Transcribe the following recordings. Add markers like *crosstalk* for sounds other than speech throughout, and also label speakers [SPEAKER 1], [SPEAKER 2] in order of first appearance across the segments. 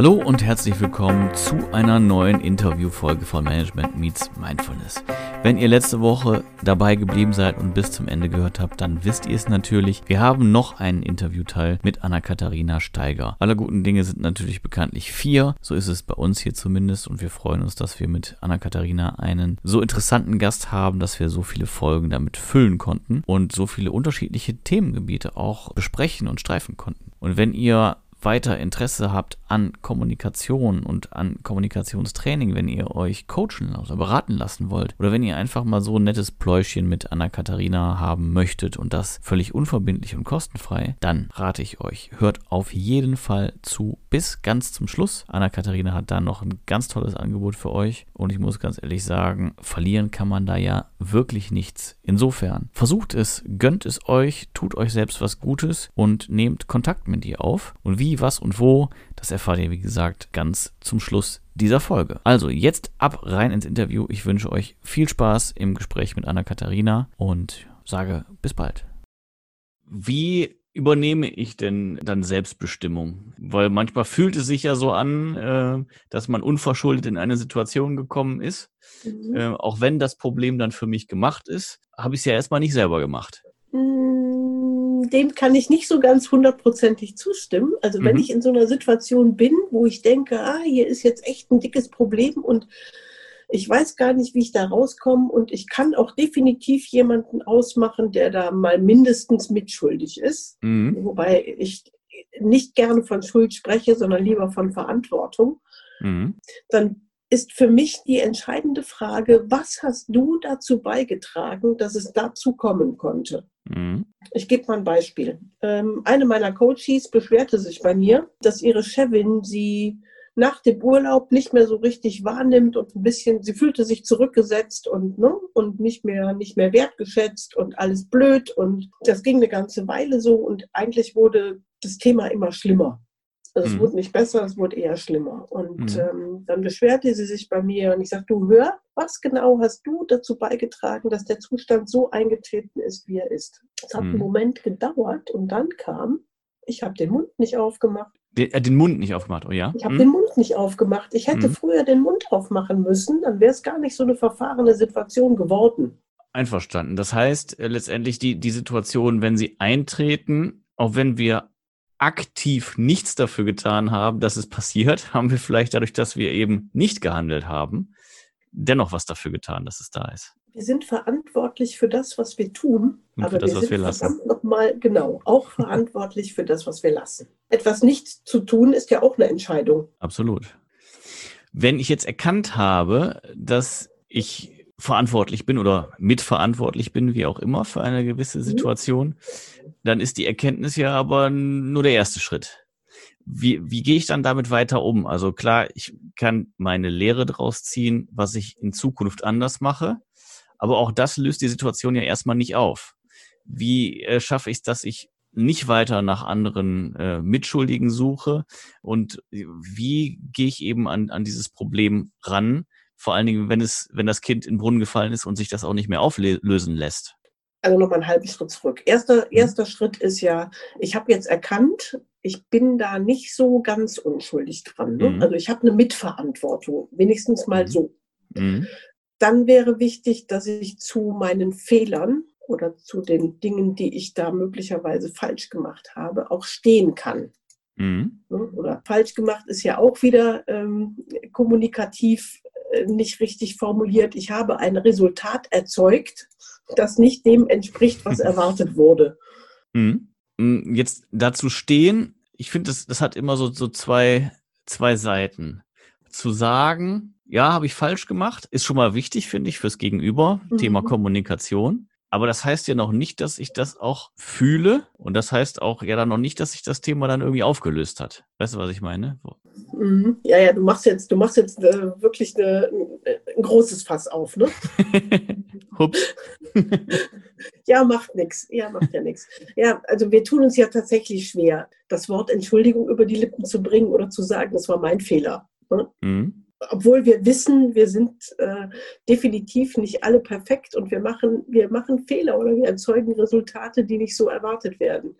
[SPEAKER 1] Hallo und herzlich willkommen zu einer neuen Interviewfolge von Management Meets Mindfulness. Wenn ihr letzte Woche dabei geblieben seid und bis zum Ende gehört habt, dann wisst ihr es natürlich. Wir haben noch einen Interviewteil mit Anna-Katharina Steiger. Alle guten Dinge sind natürlich bekanntlich vier. So ist es bei uns hier zumindest und wir freuen uns, dass wir mit Anna-Katharina einen so interessanten Gast haben, dass wir so viele Folgen damit füllen konnten und so viele unterschiedliche Themengebiete auch besprechen und streifen konnten. Und wenn ihr weiter Interesse habt an Kommunikation und an Kommunikationstraining, wenn ihr euch coachen oder beraten lassen wollt oder wenn ihr einfach mal so ein nettes Pläuschen mit Anna-Katharina haben möchtet und das völlig unverbindlich und kostenfrei, dann rate ich euch, hört auf jeden Fall zu bis ganz zum Schluss. Anna-Katharina hat da noch ein ganz tolles Angebot für euch und ich muss ganz ehrlich sagen, verlieren kann man da ja wirklich nichts. Insofern, versucht es, gönnt es euch, tut euch selbst was Gutes und nehmt Kontakt mit ihr auf. Und wie wie, was und wo, das erfahrt ihr, wie gesagt, ganz zum Schluss dieser Folge. Also jetzt ab rein ins Interview. Ich wünsche euch viel Spaß im Gespräch mit Anna-Katharina und sage bis bald. Wie übernehme ich denn dann Selbstbestimmung? Weil manchmal fühlt es sich ja so an, äh, dass man unverschuldet in eine Situation gekommen ist. Mhm. Äh, auch wenn das Problem dann für mich gemacht ist, habe ich es ja erstmal nicht selber gemacht.
[SPEAKER 2] Mhm dem kann ich nicht so ganz hundertprozentig zustimmen. Also wenn mhm. ich in so einer Situation bin, wo ich denke, ah, hier ist jetzt echt ein dickes Problem und ich weiß gar nicht, wie ich da rauskomme und ich kann auch definitiv jemanden ausmachen, der da mal mindestens mitschuldig ist. Mhm. Wobei ich nicht gerne von Schuld spreche, sondern lieber von Verantwortung. Mhm. Dann ist für mich die entscheidende Frage, was hast du dazu beigetragen, dass es dazu kommen konnte? Mhm. Ich gebe mal ein Beispiel. Ähm, eine meiner Coaches beschwerte sich bei mir, dass ihre Chefin sie nach dem Urlaub nicht mehr so richtig wahrnimmt und ein bisschen, sie fühlte sich zurückgesetzt und, ne, und nicht mehr, nicht mehr wertgeschätzt und alles blöd und das ging eine ganze Weile so und eigentlich wurde das Thema immer schlimmer. Also es mhm. wurde nicht besser, es wurde eher schlimmer. Und mhm. ähm, dann beschwerte sie sich bei mir und ich sagte, du hör, was genau hast du dazu beigetragen, dass der Zustand so eingetreten ist, wie er ist? Es hat mhm. einen Moment gedauert und dann kam, ich habe den Mund nicht aufgemacht.
[SPEAKER 1] Den, äh, den, Mund nicht aufgemacht, oh ja?
[SPEAKER 2] Ich habe mhm. den Mund nicht aufgemacht. Ich hätte mhm. früher den Mund aufmachen müssen, dann wäre es gar nicht so eine verfahrene Situation geworden.
[SPEAKER 1] Einverstanden. Das heißt äh, letztendlich die, die Situation, wenn sie eintreten, auch wenn wir aktiv nichts dafür getan haben, dass es passiert, haben wir vielleicht dadurch, dass wir eben nicht gehandelt haben, dennoch was dafür getan, dass es da ist.
[SPEAKER 2] Wir sind verantwortlich für das, was wir tun,
[SPEAKER 1] Und aber das,
[SPEAKER 2] wir sind
[SPEAKER 1] wir lassen.
[SPEAKER 2] nochmal genau auch verantwortlich für das, was wir lassen. Etwas nicht zu tun ist ja auch eine Entscheidung.
[SPEAKER 1] Absolut. Wenn ich jetzt erkannt habe, dass ich verantwortlich bin oder mitverantwortlich bin, wie auch immer, für eine gewisse mhm. Situation, dann ist die Erkenntnis ja aber nur der erste Schritt. Wie, wie gehe ich dann damit weiter um? Also klar, ich kann meine Lehre draus ziehen, was ich in Zukunft anders mache, aber auch das löst die Situation ja erstmal nicht auf. Wie äh, schaffe ich es, dass ich nicht weiter nach anderen äh, Mitschuldigen suche und wie gehe ich eben an, an dieses Problem ran, vor allen Dingen, wenn es, wenn das Kind in den Brunnen gefallen ist und sich das auch nicht mehr auflösen lässt.
[SPEAKER 2] Also nochmal einen halben Schritt zurück. Erster, mhm. erster Schritt ist ja, ich habe jetzt erkannt, ich bin da nicht so ganz unschuldig dran. Ne? Mhm. Also ich habe eine Mitverantwortung, wenigstens mal mhm. so. Mhm. Dann wäre wichtig, dass ich zu meinen Fehlern oder zu den Dingen, die ich da möglicherweise falsch gemacht habe, auch stehen kann. Mhm. Ne? Oder falsch gemacht ist ja auch wieder ähm, kommunikativ nicht richtig formuliert. Ich habe ein Resultat erzeugt, das nicht dem entspricht, was erwartet wurde.
[SPEAKER 1] Mhm. Mhm. Jetzt dazu stehen, ich finde, das, das hat immer so, so zwei, zwei Seiten. Zu sagen, ja, habe ich falsch gemacht, ist schon mal wichtig, finde ich, fürs Gegenüber, mhm. Thema Kommunikation. Aber das heißt ja noch nicht, dass ich das auch fühle. Und das heißt auch ja dann noch nicht, dass sich das Thema dann irgendwie aufgelöst hat. Weißt du, was ich meine?
[SPEAKER 2] Mhm. Ja, ja, du machst jetzt, du machst jetzt äh, wirklich eine, ein großes Fass auf, ne? *laughs*
[SPEAKER 1] Hups. *laughs*
[SPEAKER 2] ja, macht nichts. Ja, macht ja nichts. Ja, also wir tun uns ja tatsächlich schwer, das Wort Entschuldigung über die Lippen zu bringen oder zu sagen, das war mein Fehler. Ne? Mhm obwohl wir wissen, wir sind äh, definitiv nicht alle perfekt und wir machen, wir machen Fehler oder wir erzeugen Resultate, die nicht so erwartet werden.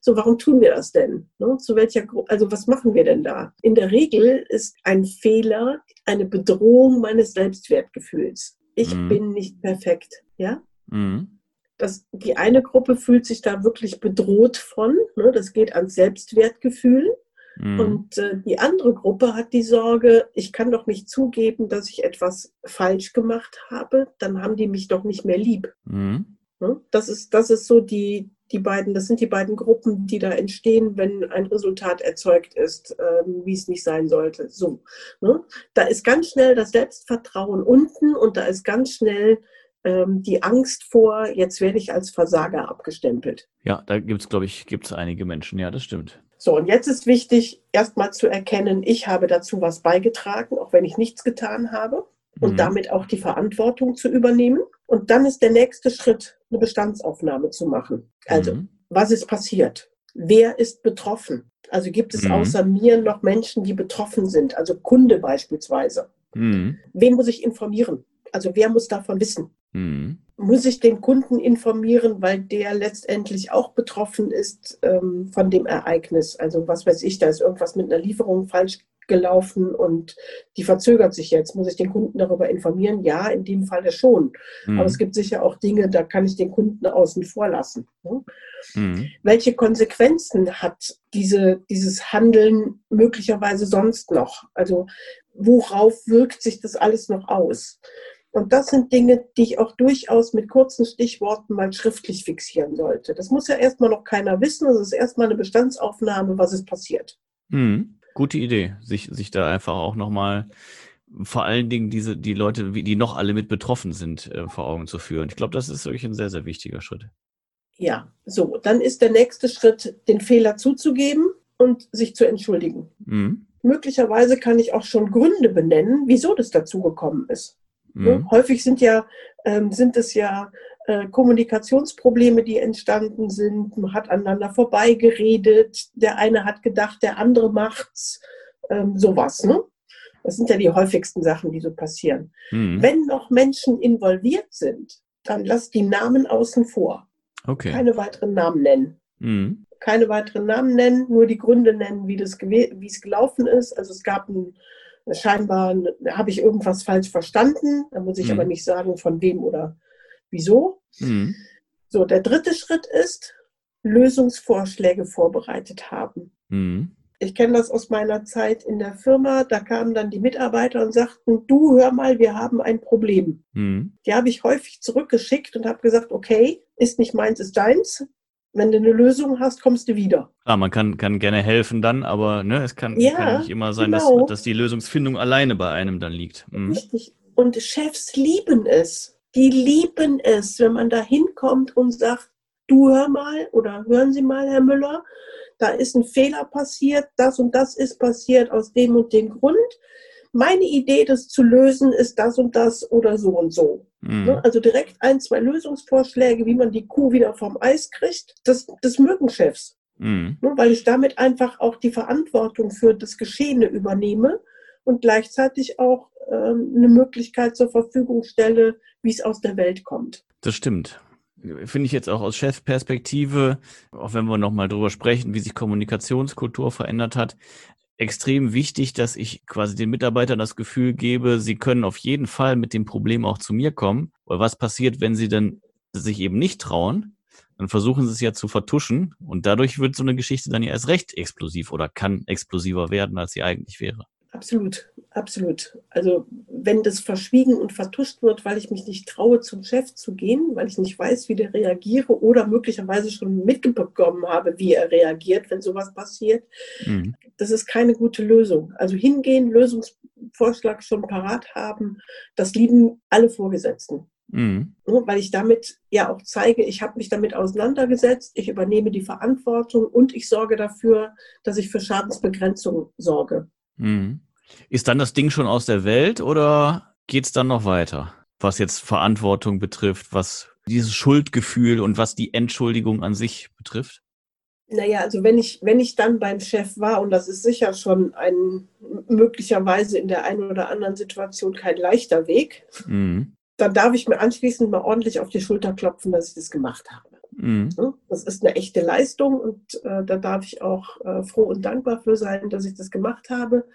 [SPEAKER 2] So, warum tun wir das denn? Ne? Zu welcher, also was machen wir denn da? In der Regel ist ein Fehler eine Bedrohung meines Selbstwertgefühls. Ich mhm. bin nicht perfekt, ja? Mhm. Das, die eine Gruppe fühlt sich da wirklich bedroht von. Ne? Das geht ans Selbstwertgefühl. Mhm. Und äh, die andere Gruppe hat die Sorge, ich kann doch nicht zugeben, dass ich etwas falsch gemacht habe, dann haben die mich doch nicht mehr lieb. Mhm. Ne? Das, ist, das ist so die, die beiden, das sind die beiden Gruppen, die da entstehen, wenn ein Resultat erzeugt ist, ähm, wie es nicht sein sollte. So, ne? Da ist ganz schnell das Selbstvertrauen unten und da ist ganz schnell ähm, die Angst vor, jetzt werde ich als Versager abgestempelt.
[SPEAKER 1] Ja, da gibt es, glaube ich, gibt's einige Menschen, ja, das stimmt.
[SPEAKER 2] So, und jetzt ist wichtig, erstmal zu erkennen, ich habe dazu was beigetragen, auch wenn ich nichts getan habe, und mhm. damit auch die Verantwortung zu übernehmen. Und dann ist der nächste Schritt, eine Bestandsaufnahme zu machen. Also, mhm. was ist passiert? Wer ist betroffen? Also gibt es mhm. außer mir noch Menschen, die betroffen sind, also Kunde beispielsweise. Mhm. Wen muss ich informieren? Also wer muss davon wissen? Muss ich den Kunden informieren, weil der letztendlich auch betroffen ist ähm, von dem Ereignis? Also was weiß ich, da ist irgendwas mit einer Lieferung falsch gelaufen und die verzögert sich jetzt. Muss ich den Kunden darüber informieren? Ja, in dem Falle schon. Mhm. Aber es gibt sicher auch Dinge, da kann ich den Kunden außen vor lassen. Ne? Mhm. Welche Konsequenzen hat diese, dieses Handeln möglicherweise sonst noch? Also worauf wirkt sich das alles noch aus? Und das sind Dinge, die ich auch durchaus mit kurzen Stichworten mal schriftlich fixieren sollte. Das muss ja erstmal noch keiner wissen. Das ist erstmal eine Bestandsaufnahme, was ist passiert.
[SPEAKER 1] Mhm. Gute Idee, sich, sich da einfach auch nochmal vor allen Dingen diese, die Leute, die noch alle mit betroffen sind, äh, vor Augen zu führen. Ich glaube, das ist wirklich ein sehr, sehr wichtiger Schritt.
[SPEAKER 2] Ja, so, dann ist der nächste Schritt, den Fehler zuzugeben und sich zu entschuldigen. Mhm. Möglicherweise kann ich auch schon Gründe benennen, wieso das dazu gekommen ist. Ne? Mhm. Häufig sind ja, ähm, sind es ja äh, Kommunikationsprobleme, die entstanden sind. Man hat aneinander vorbeigeredet. Der eine hat gedacht, der andere macht's. Ähm, sowas, ne? Das sind ja die häufigsten Sachen, die so passieren. Mhm. Wenn noch Menschen involviert sind, dann lass die Namen außen vor. Okay. Keine weiteren Namen nennen. Mhm. Keine weiteren Namen nennen, nur die Gründe nennen, wie, es gelaufen ist. Also es gab ein, scheinbar habe ich irgendwas falsch verstanden. Da muss ich mhm. aber nicht sagen, von wem oder wieso. Mhm. So, der dritte Schritt ist, Lösungsvorschläge vorbereitet haben. Mhm. Ich kenne das aus meiner Zeit in der Firma. Da kamen dann die Mitarbeiter und sagten, du hör mal, wir haben ein Problem. Mhm. Die habe ich häufig zurückgeschickt und habe gesagt, okay, ist nicht meins, ist deins. Wenn du eine Lösung hast, kommst du wieder.
[SPEAKER 1] Klar, man kann, kann gerne helfen dann, aber ne, es kann, ja, kann nicht immer sein, genau. dass, dass die Lösungsfindung alleine bei einem dann liegt.
[SPEAKER 2] Mhm. Richtig. Und Chefs lieben es. Die lieben es, wenn man da hinkommt und sagt, du hör mal oder hören Sie mal, Herr Müller, da ist ein Fehler passiert, das und das ist passiert aus dem und dem Grund. Meine Idee, das zu lösen, ist das und das oder so und so. Mhm. Ne? Also direkt ein, zwei Lösungsvorschläge, wie man die Kuh wieder vom Eis kriegt, das, das mögen Chefs. Mhm. Ne? Weil ich damit einfach auch die Verantwortung für das Geschehene übernehme und gleichzeitig auch ähm, eine Möglichkeit zur Verfügung stelle, wie es aus der Welt kommt.
[SPEAKER 1] Das stimmt. Finde ich jetzt auch aus Chefperspektive, auch wenn wir nochmal drüber sprechen, wie sich Kommunikationskultur verändert hat, extrem wichtig, dass ich quasi den Mitarbeitern das Gefühl gebe, sie können auf jeden Fall mit dem Problem auch zu mir kommen. Weil was passiert, wenn sie dann sich eben nicht trauen? Dann versuchen sie es ja zu vertuschen und dadurch wird so eine Geschichte dann ja erst recht explosiv oder kann explosiver werden, als sie eigentlich wäre.
[SPEAKER 2] Absolut, absolut. Also wenn das verschwiegen und vertuscht wird, weil ich mich nicht traue, zum Chef zu gehen, weil ich nicht weiß, wie der reagiere oder möglicherweise schon mitbekommen habe, wie er reagiert, wenn sowas passiert, mhm. Das ist keine gute Lösung. Also hingehen, Lösungsvorschlag schon parat haben, das lieben alle Vorgesetzten. Mhm. Weil ich damit ja auch zeige, ich habe mich damit auseinandergesetzt, ich übernehme die Verantwortung und ich sorge dafür, dass ich für Schadensbegrenzung sorge.
[SPEAKER 1] Mhm. Ist dann das Ding schon aus der Welt oder geht es dann noch weiter? Was jetzt Verantwortung betrifft, was dieses Schuldgefühl und was die Entschuldigung an sich betrifft?
[SPEAKER 2] Naja, also wenn ich, wenn ich dann beim Chef war, und das ist sicher schon ein möglicherweise in der einen oder anderen Situation kein leichter Weg, mhm. dann darf ich mir anschließend mal ordentlich auf die Schulter klopfen, dass ich das gemacht habe. Mhm. Das ist eine echte Leistung und äh, da darf ich auch äh, froh und dankbar für sein, dass ich das gemacht habe.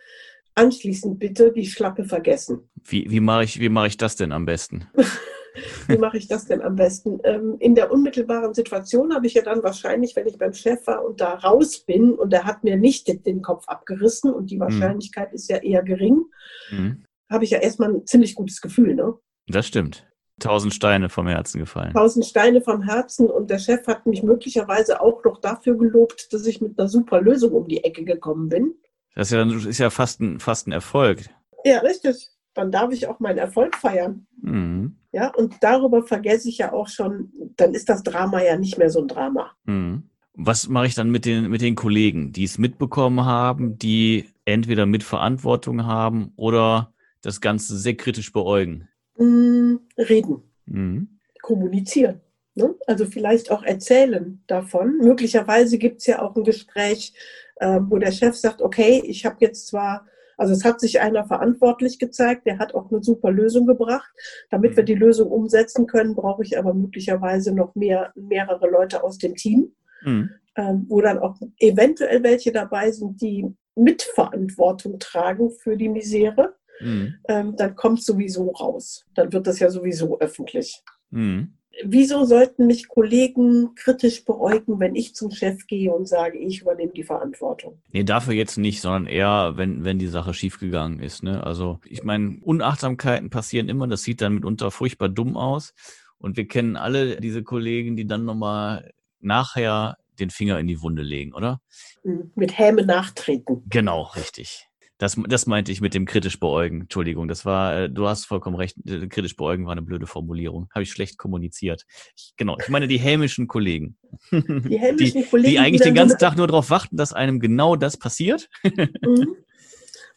[SPEAKER 2] Anschließend bitte die Schlappe vergessen.
[SPEAKER 1] Wie, wie mache ich, mach ich das denn am besten? *laughs*
[SPEAKER 2] wie mache ich das denn am besten? Ähm, in der unmittelbaren Situation habe ich ja dann wahrscheinlich, wenn ich beim Chef war und da raus bin und er hat mir nicht den Kopf abgerissen und die mhm. Wahrscheinlichkeit mhm. ist ja eher gering, mhm. habe ich ja erstmal ein ziemlich gutes Gefühl. Ne?
[SPEAKER 1] Das stimmt. Tausend Steine vom Herzen gefallen.
[SPEAKER 2] Tausend Steine vom Herzen und der Chef hat mich möglicherweise auch noch dafür gelobt, dass ich mit einer super Lösung um die Ecke gekommen bin.
[SPEAKER 1] Das ist ja, ist ja fast, ein, fast ein Erfolg.
[SPEAKER 2] Ja, richtig. Dann darf ich auch meinen Erfolg feiern. Mhm. Ja, und darüber vergesse ich ja auch schon, dann ist das Drama ja nicht mehr so ein Drama.
[SPEAKER 1] Mhm. Was mache ich dann mit den, mit den Kollegen, die es mitbekommen haben, die entweder mit Verantwortung haben oder das Ganze sehr kritisch beäugen?
[SPEAKER 2] Mm, reden, mhm. kommunizieren. Ne? Also vielleicht auch erzählen davon. Möglicherweise gibt es ja auch ein Gespräch, äh, wo der Chef sagt, okay, ich habe jetzt zwar, also es hat sich einer verantwortlich gezeigt, der hat auch eine super Lösung gebracht. Damit wir mhm. die Lösung umsetzen können, brauche ich aber möglicherweise noch mehr, mehrere Leute aus dem Team, mhm. äh, wo dann auch eventuell welche dabei sind, die Mitverantwortung tragen für die Misere. Mhm. Ähm, dann kommt sowieso raus. Dann wird das ja sowieso öffentlich. Mhm. Wieso sollten mich Kollegen kritisch beäugen, wenn ich zum Chef gehe und sage, ich übernehme die Verantwortung?
[SPEAKER 1] Nee, dafür jetzt nicht, sondern eher, wenn, wenn die Sache schiefgegangen ist. Ne? Also ich meine, Unachtsamkeiten passieren immer, das sieht dann mitunter furchtbar dumm aus. Und wir kennen alle diese Kollegen, die dann nochmal nachher den Finger in die Wunde legen, oder?
[SPEAKER 2] Mhm. Mit Häme nachtreten.
[SPEAKER 1] Genau, richtig. Das, das meinte ich mit dem kritisch beäugen. Entschuldigung, das war, äh, du hast vollkommen recht, äh, kritisch beäugen war eine blöde Formulierung. Habe ich schlecht kommuniziert. Ich, genau, ich meine die hämischen Kollegen. *laughs* Die hämischen die, Kollegen. Die eigentlich die den ganzen Tag nur darauf warten, dass einem genau das passiert. *laughs* Mhm.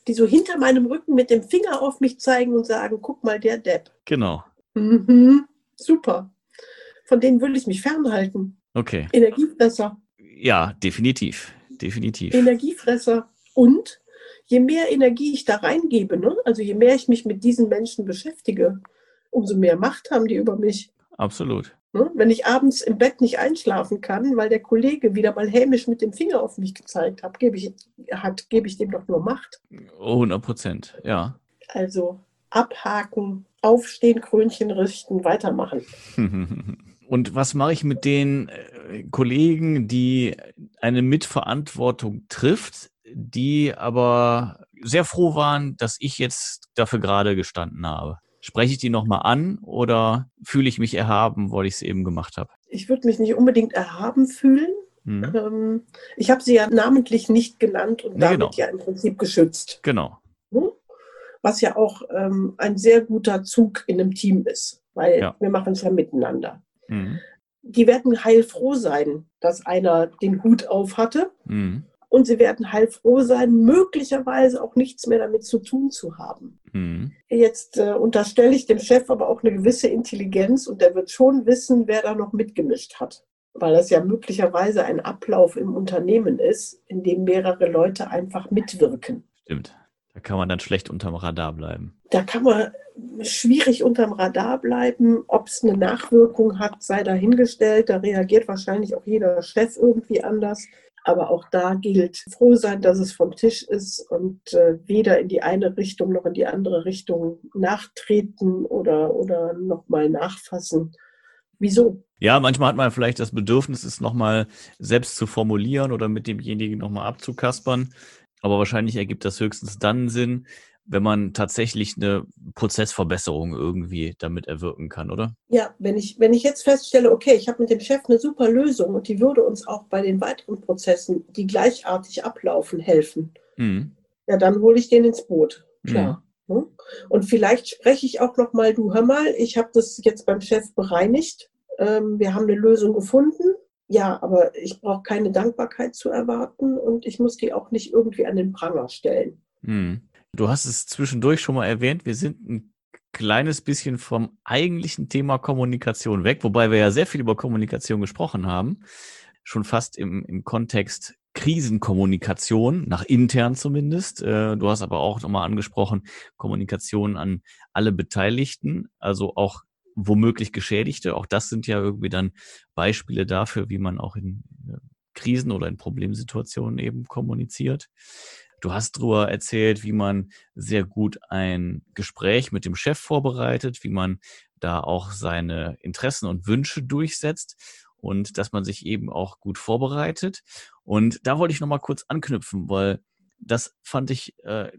[SPEAKER 2] Die so hinter meinem Rücken mit dem Finger auf mich zeigen und sagen, guck mal, der Depp.
[SPEAKER 1] Genau.
[SPEAKER 2] Mhm. Super. Von denen würde ich mich fernhalten.
[SPEAKER 1] Okay.
[SPEAKER 2] Energiefresser.
[SPEAKER 1] Ja, definitiv. Definitiv.
[SPEAKER 2] Energiefresser. Und je mehr Energie ich da reingebe, ne? also je mehr ich mich mit diesen Menschen beschäftige, umso mehr Macht haben die über mich.
[SPEAKER 1] Absolut.
[SPEAKER 2] Ne? Wenn ich abends im Bett nicht einschlafen kann, weil der Kollege wieder mal hämisch mit dem Finger auf mich gezeigt hat, gebe ich, hat, gebe ich dem doch nur Macht.
[SPEAKER 1] 100 Prozent, ja.
[SPEAKER 2] Also abhaken, aufstehen, Krönchen richten, weitermachen. *laughs*
[SPEAKER 1] Und was mache ich mit den äh, Kollegen, die eine Mitverantwortung trifft, die aber sehr froh waren, dass ich jetzt dafür gerade gestanden habe. Spreche ich die nochmal an oder fühle ich mich erhaben, weil ich es eben gemacht habe?
[SPEAKER 2] Ich würde mich nicht unbedingt erhaben fühlen. Mhm. Ähm, ich habe sie ja namentlich nicht genannt und nee, damit genau. ja im Prinzip geschützt.
[SPEAKER 1] Genau.
[SPEAKER 2] Hm? Was ja auch ähm, ein sehr guter Zug in einem Team ist, weil ja. wir machen es ja miteinander. Mhm. Die werden heilfroh sein, dass einer den Hut auf hatte. Mhm und sie werden heilfroh sein, möglicherweise auch nichts mehr damit zu tun zu haben. Mhm. Jetzt äh, unterstelle ich dem Chef aber auch eine gewisse Intelligenz und der wird schon wissen, wer da noch mitgemischt hat. Weil das ja möglicherweise ein Ablauf im Unternehmen ist, in dem mehrere Leute einfach mitwirken.
[SPEAKER 1] Stimmt. Da kann man dann schlecht unterm Radar bleiben.
[SPEAKER 2] Da kann man schwierig unterm Radar bleiben. Ob es eine Nachwirkung hat, sei dahingestellt. Da reagiert wahrscheinlich auch jeder Chef irgendwie anders. Aber auch da gilt, froh sein, dass es vom Tisch ist und äh, weder in die eine Richtung noch in die andere Richtung nachtreten oder, oder nochmal nachfassen. Wieso?
[SPEAKER 1] Ja, manchmal hat man vielleicht das Bedürfnis, es nochmal selbst zu formulieren oder mit demjenigen nochmal abzukaspern. Aber wahrscheinlich ergibt das höchstens dann Sinn, wenn man tatsächlich eine Prozessverbesserung irgendwie damit erwirken kann, oder?
[SPEAKER 2] Ja, wenn ich, wenn ich jetzt feststelle, okay, ich habe mit dem Chef eine super Lösung und die würde uns auch bei den weiteren Prozessen, die gleichartig ablaufen, helfen, mhm. ja, dann hole ich den ins Boot. Klar. Mhm. Und vielleicht spreche ich auch noch mal, du hör mal, ich habe das jetzt beim Chef bereinigt. Ähm, wir haben eine Lösung gefunden. Ja, aber ich brauche keine Dankbarkeit zu erwarten und ich muss die auch nicht irgendwie an den Pranger stellen.
[SPEAKER 1] Mhm. Du hast es zwischendurch schon mal erwähnt, wir sind ein kleines bisschen vom eigentlichen Thema Kommunikation weg, wobei wir ja sehr viel über Kommunikation gesprochen haben, schon fast im, im Kontext Krisenkommunikation, nach intern zumindest. Äh, du hast aber auch nochmal angesprochen, Kommunikation an alle Beteiligten, also auch womöglich Geschädigte. Auch das sind ja irgendwie dann Beispiele dafür, wie man auch in äh, Krisen oder in Problemsituationen eben kommuniziert. Du hast darüber erzählt, wie man sehr gut ein Gespräch mit dem Chef vorbereitet, wie man da auch seine Interessen und Wünsche durchsetzt und dass man sich eben auch gut vorbereitet. Und da wollte ich nochmal kurz anknüpfen, weil das fand ich äh,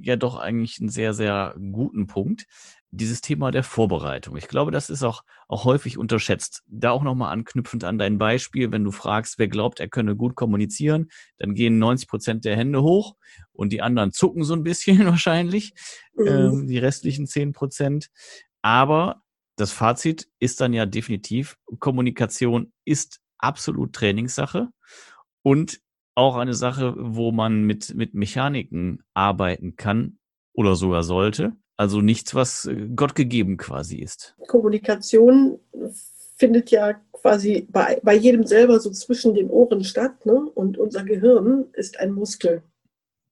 [SPEAKER 1] ja doch eigentlich einen sehr, sehr guten Punkt. Dieses Thema der Vorbereitung. Ich glaube, das ist auch, auch häufig unterschätzt. Da auch nochmal anknüpfend an dein Beispiel, wenn du fragst, wer glaubt, er könne gut kommunizieren, dann gehen 90 Prozent der Hände hoch und die anderen zucken so ein bisschen *laughs* wahrscheinlich, mhm. ähm, die restlichen 10 Prozent. Aber das Fazit ist dann ja definitiv, Kommunikation ist absolut Trainingssache und auch eine Sache, wo man mit, mit Mechaniken arbeiten kann oder sogar sollte. Also nichts, was äh, Gott gegeben quasi ist.
[SPEAKER 2] Kommunikation findet ja quasi bei, bei jedem selber so zwischen den Ohren statt. Ne? Und unser Gehirn ist ein Muskel.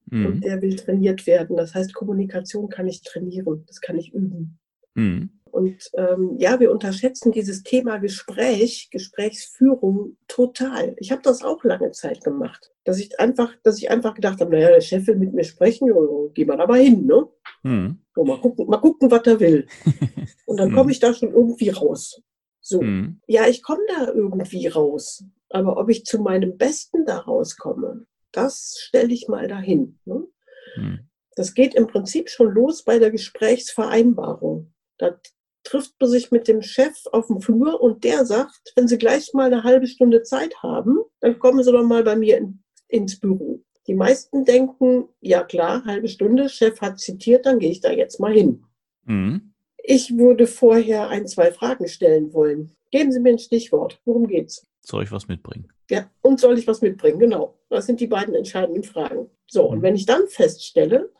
[SPEAKER 2] Mhm. Und der will trainiert werden. Das heißt, Kommunikation kann ich trainieren. Das kann ich üben. Mhm. Und ähm, ja, wir unterschätzen dieses Thema Gespräch, Gesprächsführung total. Ich habe das auch lange Zeit gemacht, dass ich einfach, dass ich einfach gedacht habe, naja, der Chef will mit mir sprechen, geh mal da mal hin, ne? Hm. So, mal gucken, mal gucken, was er will. *laughs* Und dann komme hm. ich da schon irgendwie raus. So, hm. ja, ich komme da irgendwie raus. Aber ob ich zu meinem Besten da rauskomme, das stelle ich mal dahin. Ne? Hm. Das geht im Prinzip schon los bei der Gesprächsvereinbarung. Da trifft man sich mit dem Chef auf dem Flur und der sagt, wenn Sie gleich mal eine halbe Stunde Zeit haben, dann kommen Sie doch mal bei mir in, ins Büro. Die meisten denken, ja klar, halbe Stunde, Chef hat zitiert, dann gehe ich da jetzt mal hin. Mhm. Ich würde vorher ein, zwei Fragen stellen wollen. Geben Sie mir ein Stichwort. Worum geht's?
[SPEAKER 1] Soll ich was mitbringen?
[SPEAKER 2] Ja, und soll ich was mitbringen? Genau. Das sind die beiden entscheidenden Fragen. So, mhm. und wenn ich dann feststelle,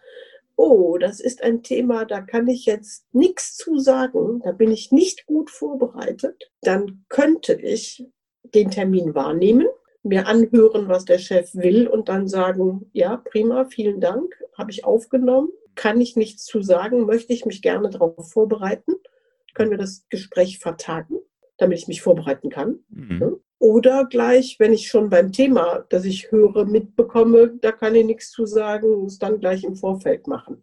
[SPEAKER 2] oh, das ist ein Thema, da kann ich jetzt nichts zu sagen, da bin ich nicht gut vorbereitet, dann könnte ich den Termin wahrnehmen, mir anhören, was der Chef will und dann sagen, ja, prima, vielen Dank, habe ich aufgenommen, kann ich nichts zu sagen, möchte ich mich gerne darauf vorbereiten, können wir das Gespräch vertagen, damit ich mich vorbereiten kann. Mhm. Oder gleich, wenn ich schon beim Thema, das ich höre, mitbekomme, da kann ich nichts zu sagen, muss dann gleich im Vorfeld machen.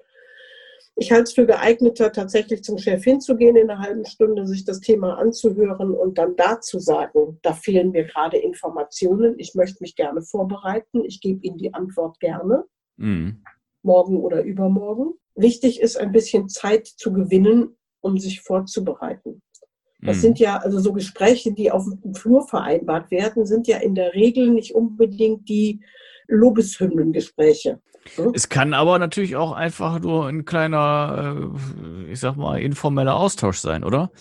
[SPEAKER 2] Ich halte es für geeigneter, tatsächlich zum Chef hinzugehen in einer halben Stunde, sich das Thema anzuhören und dann da zu sagen, da fehlen mir gerade Informationen, ich möchte mich gerne vorbereiten, ich gebe Ihnen die Antwort gerne, mhm. morgen oder übermorgen. Wichtig ist, ein bisschen Zeit zu gewinnen, um sich vorzubereiten. Das mhm. sind ja, also so Gespräche, die auf dem Flur vereinbart werden, sind ja in der Regel nicht unbedingt die Lobeshymnengespräche.
[SPEAKER 1] Hm? Es kann aber natürlich auch einfach nur ein kleiner, äh, ich sag mal, informeller Austausch sein, oder?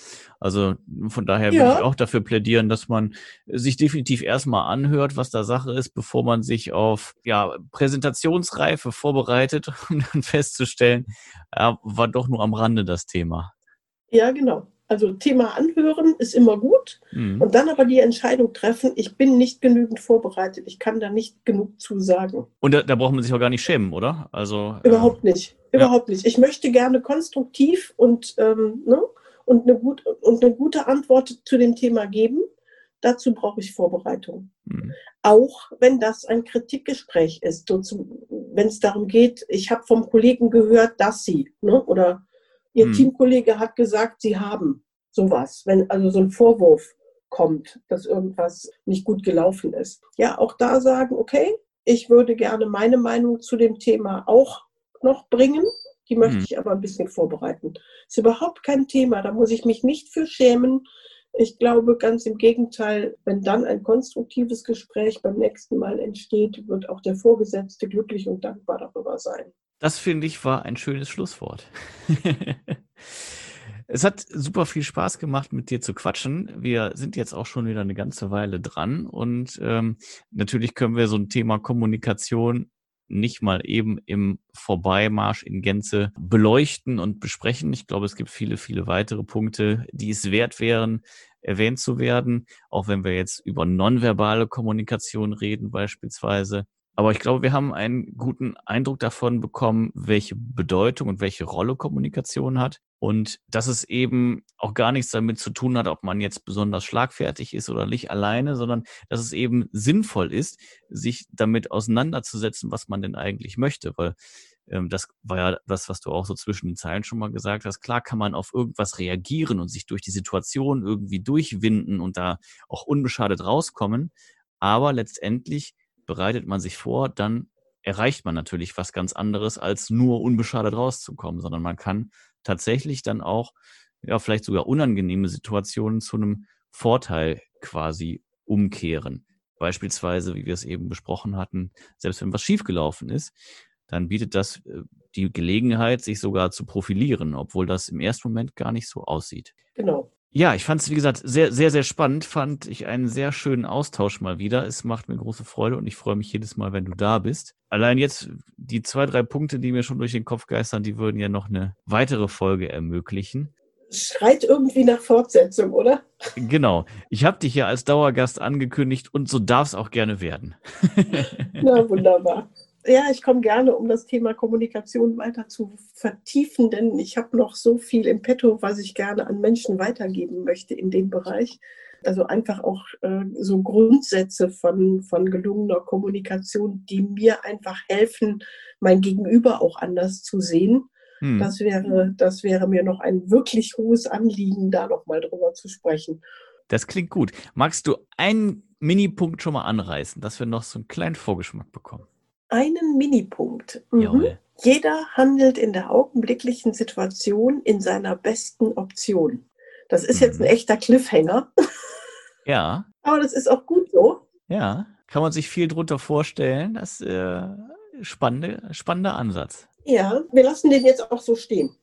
[SPEAKER 1] Also von daher ja. würde ich auch dafür plädieren, dass man sich definitiv erstmal anhört, was da Sache ist, bevor man sich auf ja, Präsentationsreife vorbereitet, *laughs* um dann festzustellen, ja, war doch nur am Rande das Thema.
[SPEAKER 2] Ja, genau. Also Thema anhören ist immer gut mhm. und dann aber die Entscheidung treffen, ich bin nicht genügend vorbereitet, ich kann da nicht genug zu sagen.
[SPEAKER 1] Und da, da braucht man sich auch gar nicht schämen, oder? Also
[SPEAKER 2] überhaupt äh, nicht, überhaupt ja. nicht. Ich möchte gerne konstruktiv und, ähm, ne, und, eine gut, und eine gute Antwort zu dem Thema geben. Dazu brauche ich Vorbereitung. Mhm. Auch wenn das ein Kritikgespräch ist, wenn es darum geht, ich habe vom Kollegen gehört, dass sie, ne, oder Ihr hm. Teamkollege hat gesagt, Sie haben sowas, wenn also so ein Vorwurf kommt, dass irgendwas nicht gut gelaufen ist. Ja, auch da sagen, okay, ich würde gerne meine Meinung zu dem Thema auch noch bringen. Die möchte hm. ich aber ein bisschen vorbereiten. Ist überhaupt kein Thema, da muss ich mich nicht für schämen. Ich glaube ganz im Gegenteil, wenn dann ein konstruktives Gespräch beim nächsten Mal entsteht, wird auch der Vorgesetzte glücklich und dankbar darüber sein.
[SPEAKER 1] Das finde ich war ein schönes Schlusswort. *laughs* es hat super viel Spaß gemacht, mit dir zu quatschen. Wir sind jetzt auch schon wieder eine ganze Weile dran und ähm, natürlich können wir so ein Thema Kommunikation nicht mal eben im Vorbeimarsch in Gänze beleuchten und besprechen. Ich glaube, es gibt viele, viele weitere Punkte, die es wert wären, erwähnt zu werden, auch wenn wir jetzt über nonverbale Kommunikation reden beispielsweise. Aber ich glaube, wir haben einen guten Eindruck davon bekommen, welche Bedeutung und welche Rolle Kommunikation hat. Und dass es eben auch gar nichts damit zu tun hat, ob man jetzt besonders schlagfertig ist oder nicht alleine, sondern dass es eben sinnvoll ist, sich damit auseinanderzusetzen, was man denn eigentlich möchte. Weil ähm, das war ja das, was du auch so zwischen den Zeilen schon mal gesagt hast. Klar kann man auf irgendwas reagieren und sich durch die Situation irgendwie durchwinden und da auch unbeschadet rauskommen. Aber letztendlich bereitet man sich vor, dann erreicht man natürlich was ganz anderes, als nur unbeschadet rauszukommen, sondern man kann tatsächlich dann auch, ja, vielleicht sogar unangenehme Situationen zu einem Vorteil quasi umkehren. Beispielsweise, wie wir es eben besprochen hatten, selbst wenn was schiefgelaufen ist, dann bietet das äh, die Gelegenheit, sich sogar zu profilieren, obwohl das im ersten Moment gar nicht so aussieht.
[SPEAKER 2] Genau.
[SPEAKER 1] Ja, ich fand es, wie gesagt, sehr, sehr, sehr spannend. Fand ich einen sehr schönen Austausch mal wieder. Es macht mir große Freude und ich freue mich jedes Mal, wenn du da bist. Allein jetzt die zwei, drei Punkte, die mir schon durch den Kopf geistern, die würden ja noch eine weitere Folge ermöglichen.
[SPEAKER 2] Schreit irgendwie nach Fortsetzung, oder?
[SPEAKER 1] Genau. Ich habe dich ja als Dauergast angekündigt und so darf es auch gerne werden.
[SPEAKER 2] Na, wunderbar. Ja, ich komme gerne, um das Thema Kommunikation weiter zu vertiefen, denn ich habe noch so viel im Petto, was ich gerne an Menschen weitergeben möchte in dem Bereich. Also einfach auch äh, so Grundsätze von, von gelungener Kommunikation, die mir einfach helfen, mein Gegenüber auch anders zu sehen. Hm. Das, wäre, das wäre mir noch ein wirklich hohes Anliegen, da nochmal drüber zu sprechen.
[SPEAKER 1] Das klingt gut. Magst du einen Minipunkt schon mal anreißen, dass wir noch so einen kleinen Vorgeschmack bekommen?
[SPEAKER 2] Einen Minipunkt. Mhm. Jeder handelt in der augenblicklichen Situation in seiner besten Option. Das ist mhm. jetzt ein mhm. echter Cliffhanger. *laughs*
[SPEAKER 1] Ja.
[SPEAKER 2] Aber das ist auch gut so.
[SPEAKER 1] Ja, kann man sich viel drunter vorstellen. Das ist äh, spannende, spannender Ansatz.
[SPEAKER 2] Ja, wir lassen den jetzt auch so stehen.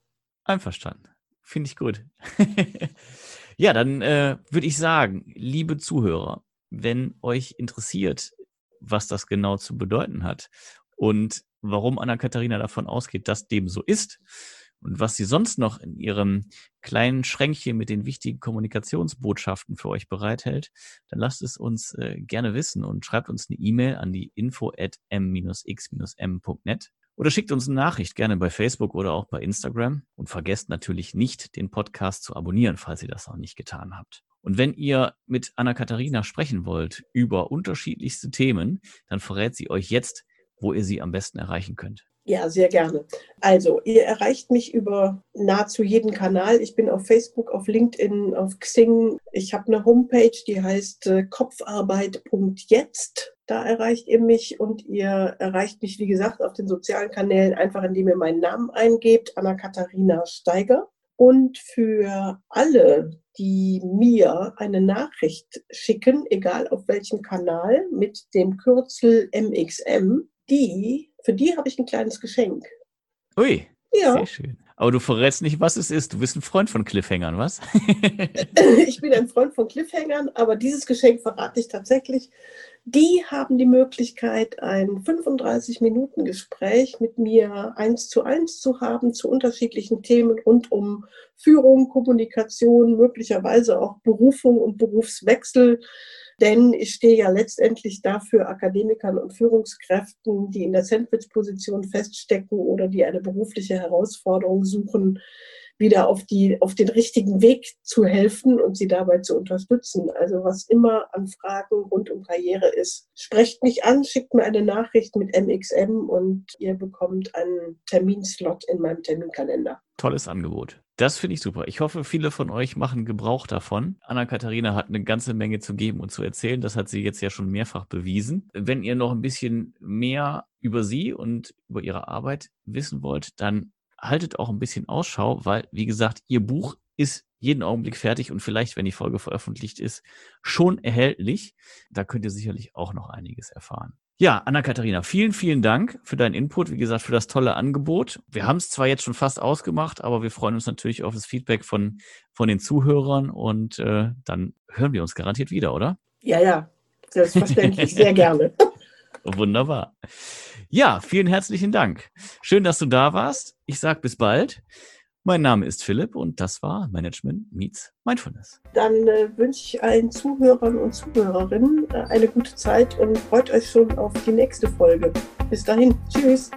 [SPEAKER 1] Einverstanden. Finde ich gut. *laughs* ja, dann äh, würde ich sagen, liebe Zuhörer, wenn euch interessiert, was das genau zu bedeuten hat und warum Anna-Katharina davon ausgeht, dass dem so ist und was sie sonst noch in ihrem kleinen Schränkchen mit den wichtigen Kommunikationsbotschaften für euch bereithält, dann lasst es uns äh, gerne wissen und schreibt uns eine E-Mail an die info at m-x-m.net oder schickt uns eine Nachricht gerne bei Facebook oder auch bei Instagram und vergesst natürlich nicht, den Podcast zu abonnieren, falls ihr das noch nicht getan habt. Und wenn ihr mit Anna-Katharina sprechen wollt über unterschiedlichste Themen, dann verrät sie euch jetzt, wo ihr sie am besten erreichen könnt.
[SPEAKER 2] Ja, sehr gerne. Also, ihr erreicht mich über nahezu jeden Kanal. Ich bin auf Facebook, auf LinkedIn, auf Xing. Ich habe eine Homepage, die heißt äh, kopfarbeit.jetzt. Da erreicht ihr mich und ihr erreicht mich, wie gesagt, auf den sozialen Kanälen einfach, indem ihr meinen Namen eingebt, Anna-Katharina Steiger. Und für alle, die mir eine Nachricht schicken, egal auf welchem Kanal, mit dem Kürzel MXM, die, für die habe ich ein kleines Geschenk.
[SPEAKER 1] Ui, ja. sehr schön. Aber du verrätst nicht, was es ist. Du bist ein Freund von Cliffhangern, was? *laughs*
[SPEAKER 2] ich bin ein Freund von Cliffhangern, aber dieses Geschenk verrate ich tatsächlich. Die haben die Möglichkeit, ein 35-Minuten-Gespräch mit mir eins zu eins zu haben zu unterschiedlichen Themen rund um Führung, Kommunikation, möglicherweise auch Berufung und Berufswechsel. Denn ich stehe ja letztendlich dafür Akademikern und Führungskräften, die in der Sandwich-Position feststecken oder die eine berufliche Herausforderung suchen, wieder auf, die, auf den richtigen Weg zu helfen und sie dabei zu unterstützen. Also was immer an Fragen rund um Karriere ist, sprecht mich an, schickt mir eine Nachricht mit MXM und ihr bekommt einen Terminslot in meinem Terminkalender.
[SPEAKER 1] Tolles Angebot. Das finde ich super. Ich hoffe, viele von euch machen Gebrauch davon. Anna-Katharina hat eine ganze Menge zu geben und zu erzählen. Das hat sie jetzt ja schon mehrfach bewiesen. Wenn ihr noch ein bisschen mehr über sie und über ihre Arbeit wissen wollt, dann haltet auch ein bisschen Ausschau, weil, wie gesagt, ihr Buch ist jeden Augenblick fertig und vielleicht, wenn die Folge veröffentlicht ist, schon erhältlich. Da könnt ihr sicherlich auch noch einiges erfahren. Ja, Anna-Katharina, vielen, vielen Dank für deinen Input, wie gesagt, für das tolle Angebot. Wir haben es zwar jetzt schon fast ausgemacht, aber wir freuen uns natürlich auf das Feedback von, von den Zuhörern und äh, dann hören wir uns garantiert wieder, oder?
[SPEAKER 2] Ja, ja, selbstverständlich, sehr *laughs* gerne.
[SPEAKER 1] Wunderbar. Ja, vielen herzlichen Dank. Schön, dass du da warst. Ich sage bis bald. Mein Name ist Philipp und das war Management Meets Mindfulness.
[SPEAKER 2] Dann äh, wünsche ich allen Zuhörern und Zuhörerinnen äh, eine gute Zeit und freut euch schon auf die nächste Folge. Bis dahin. Tschüss.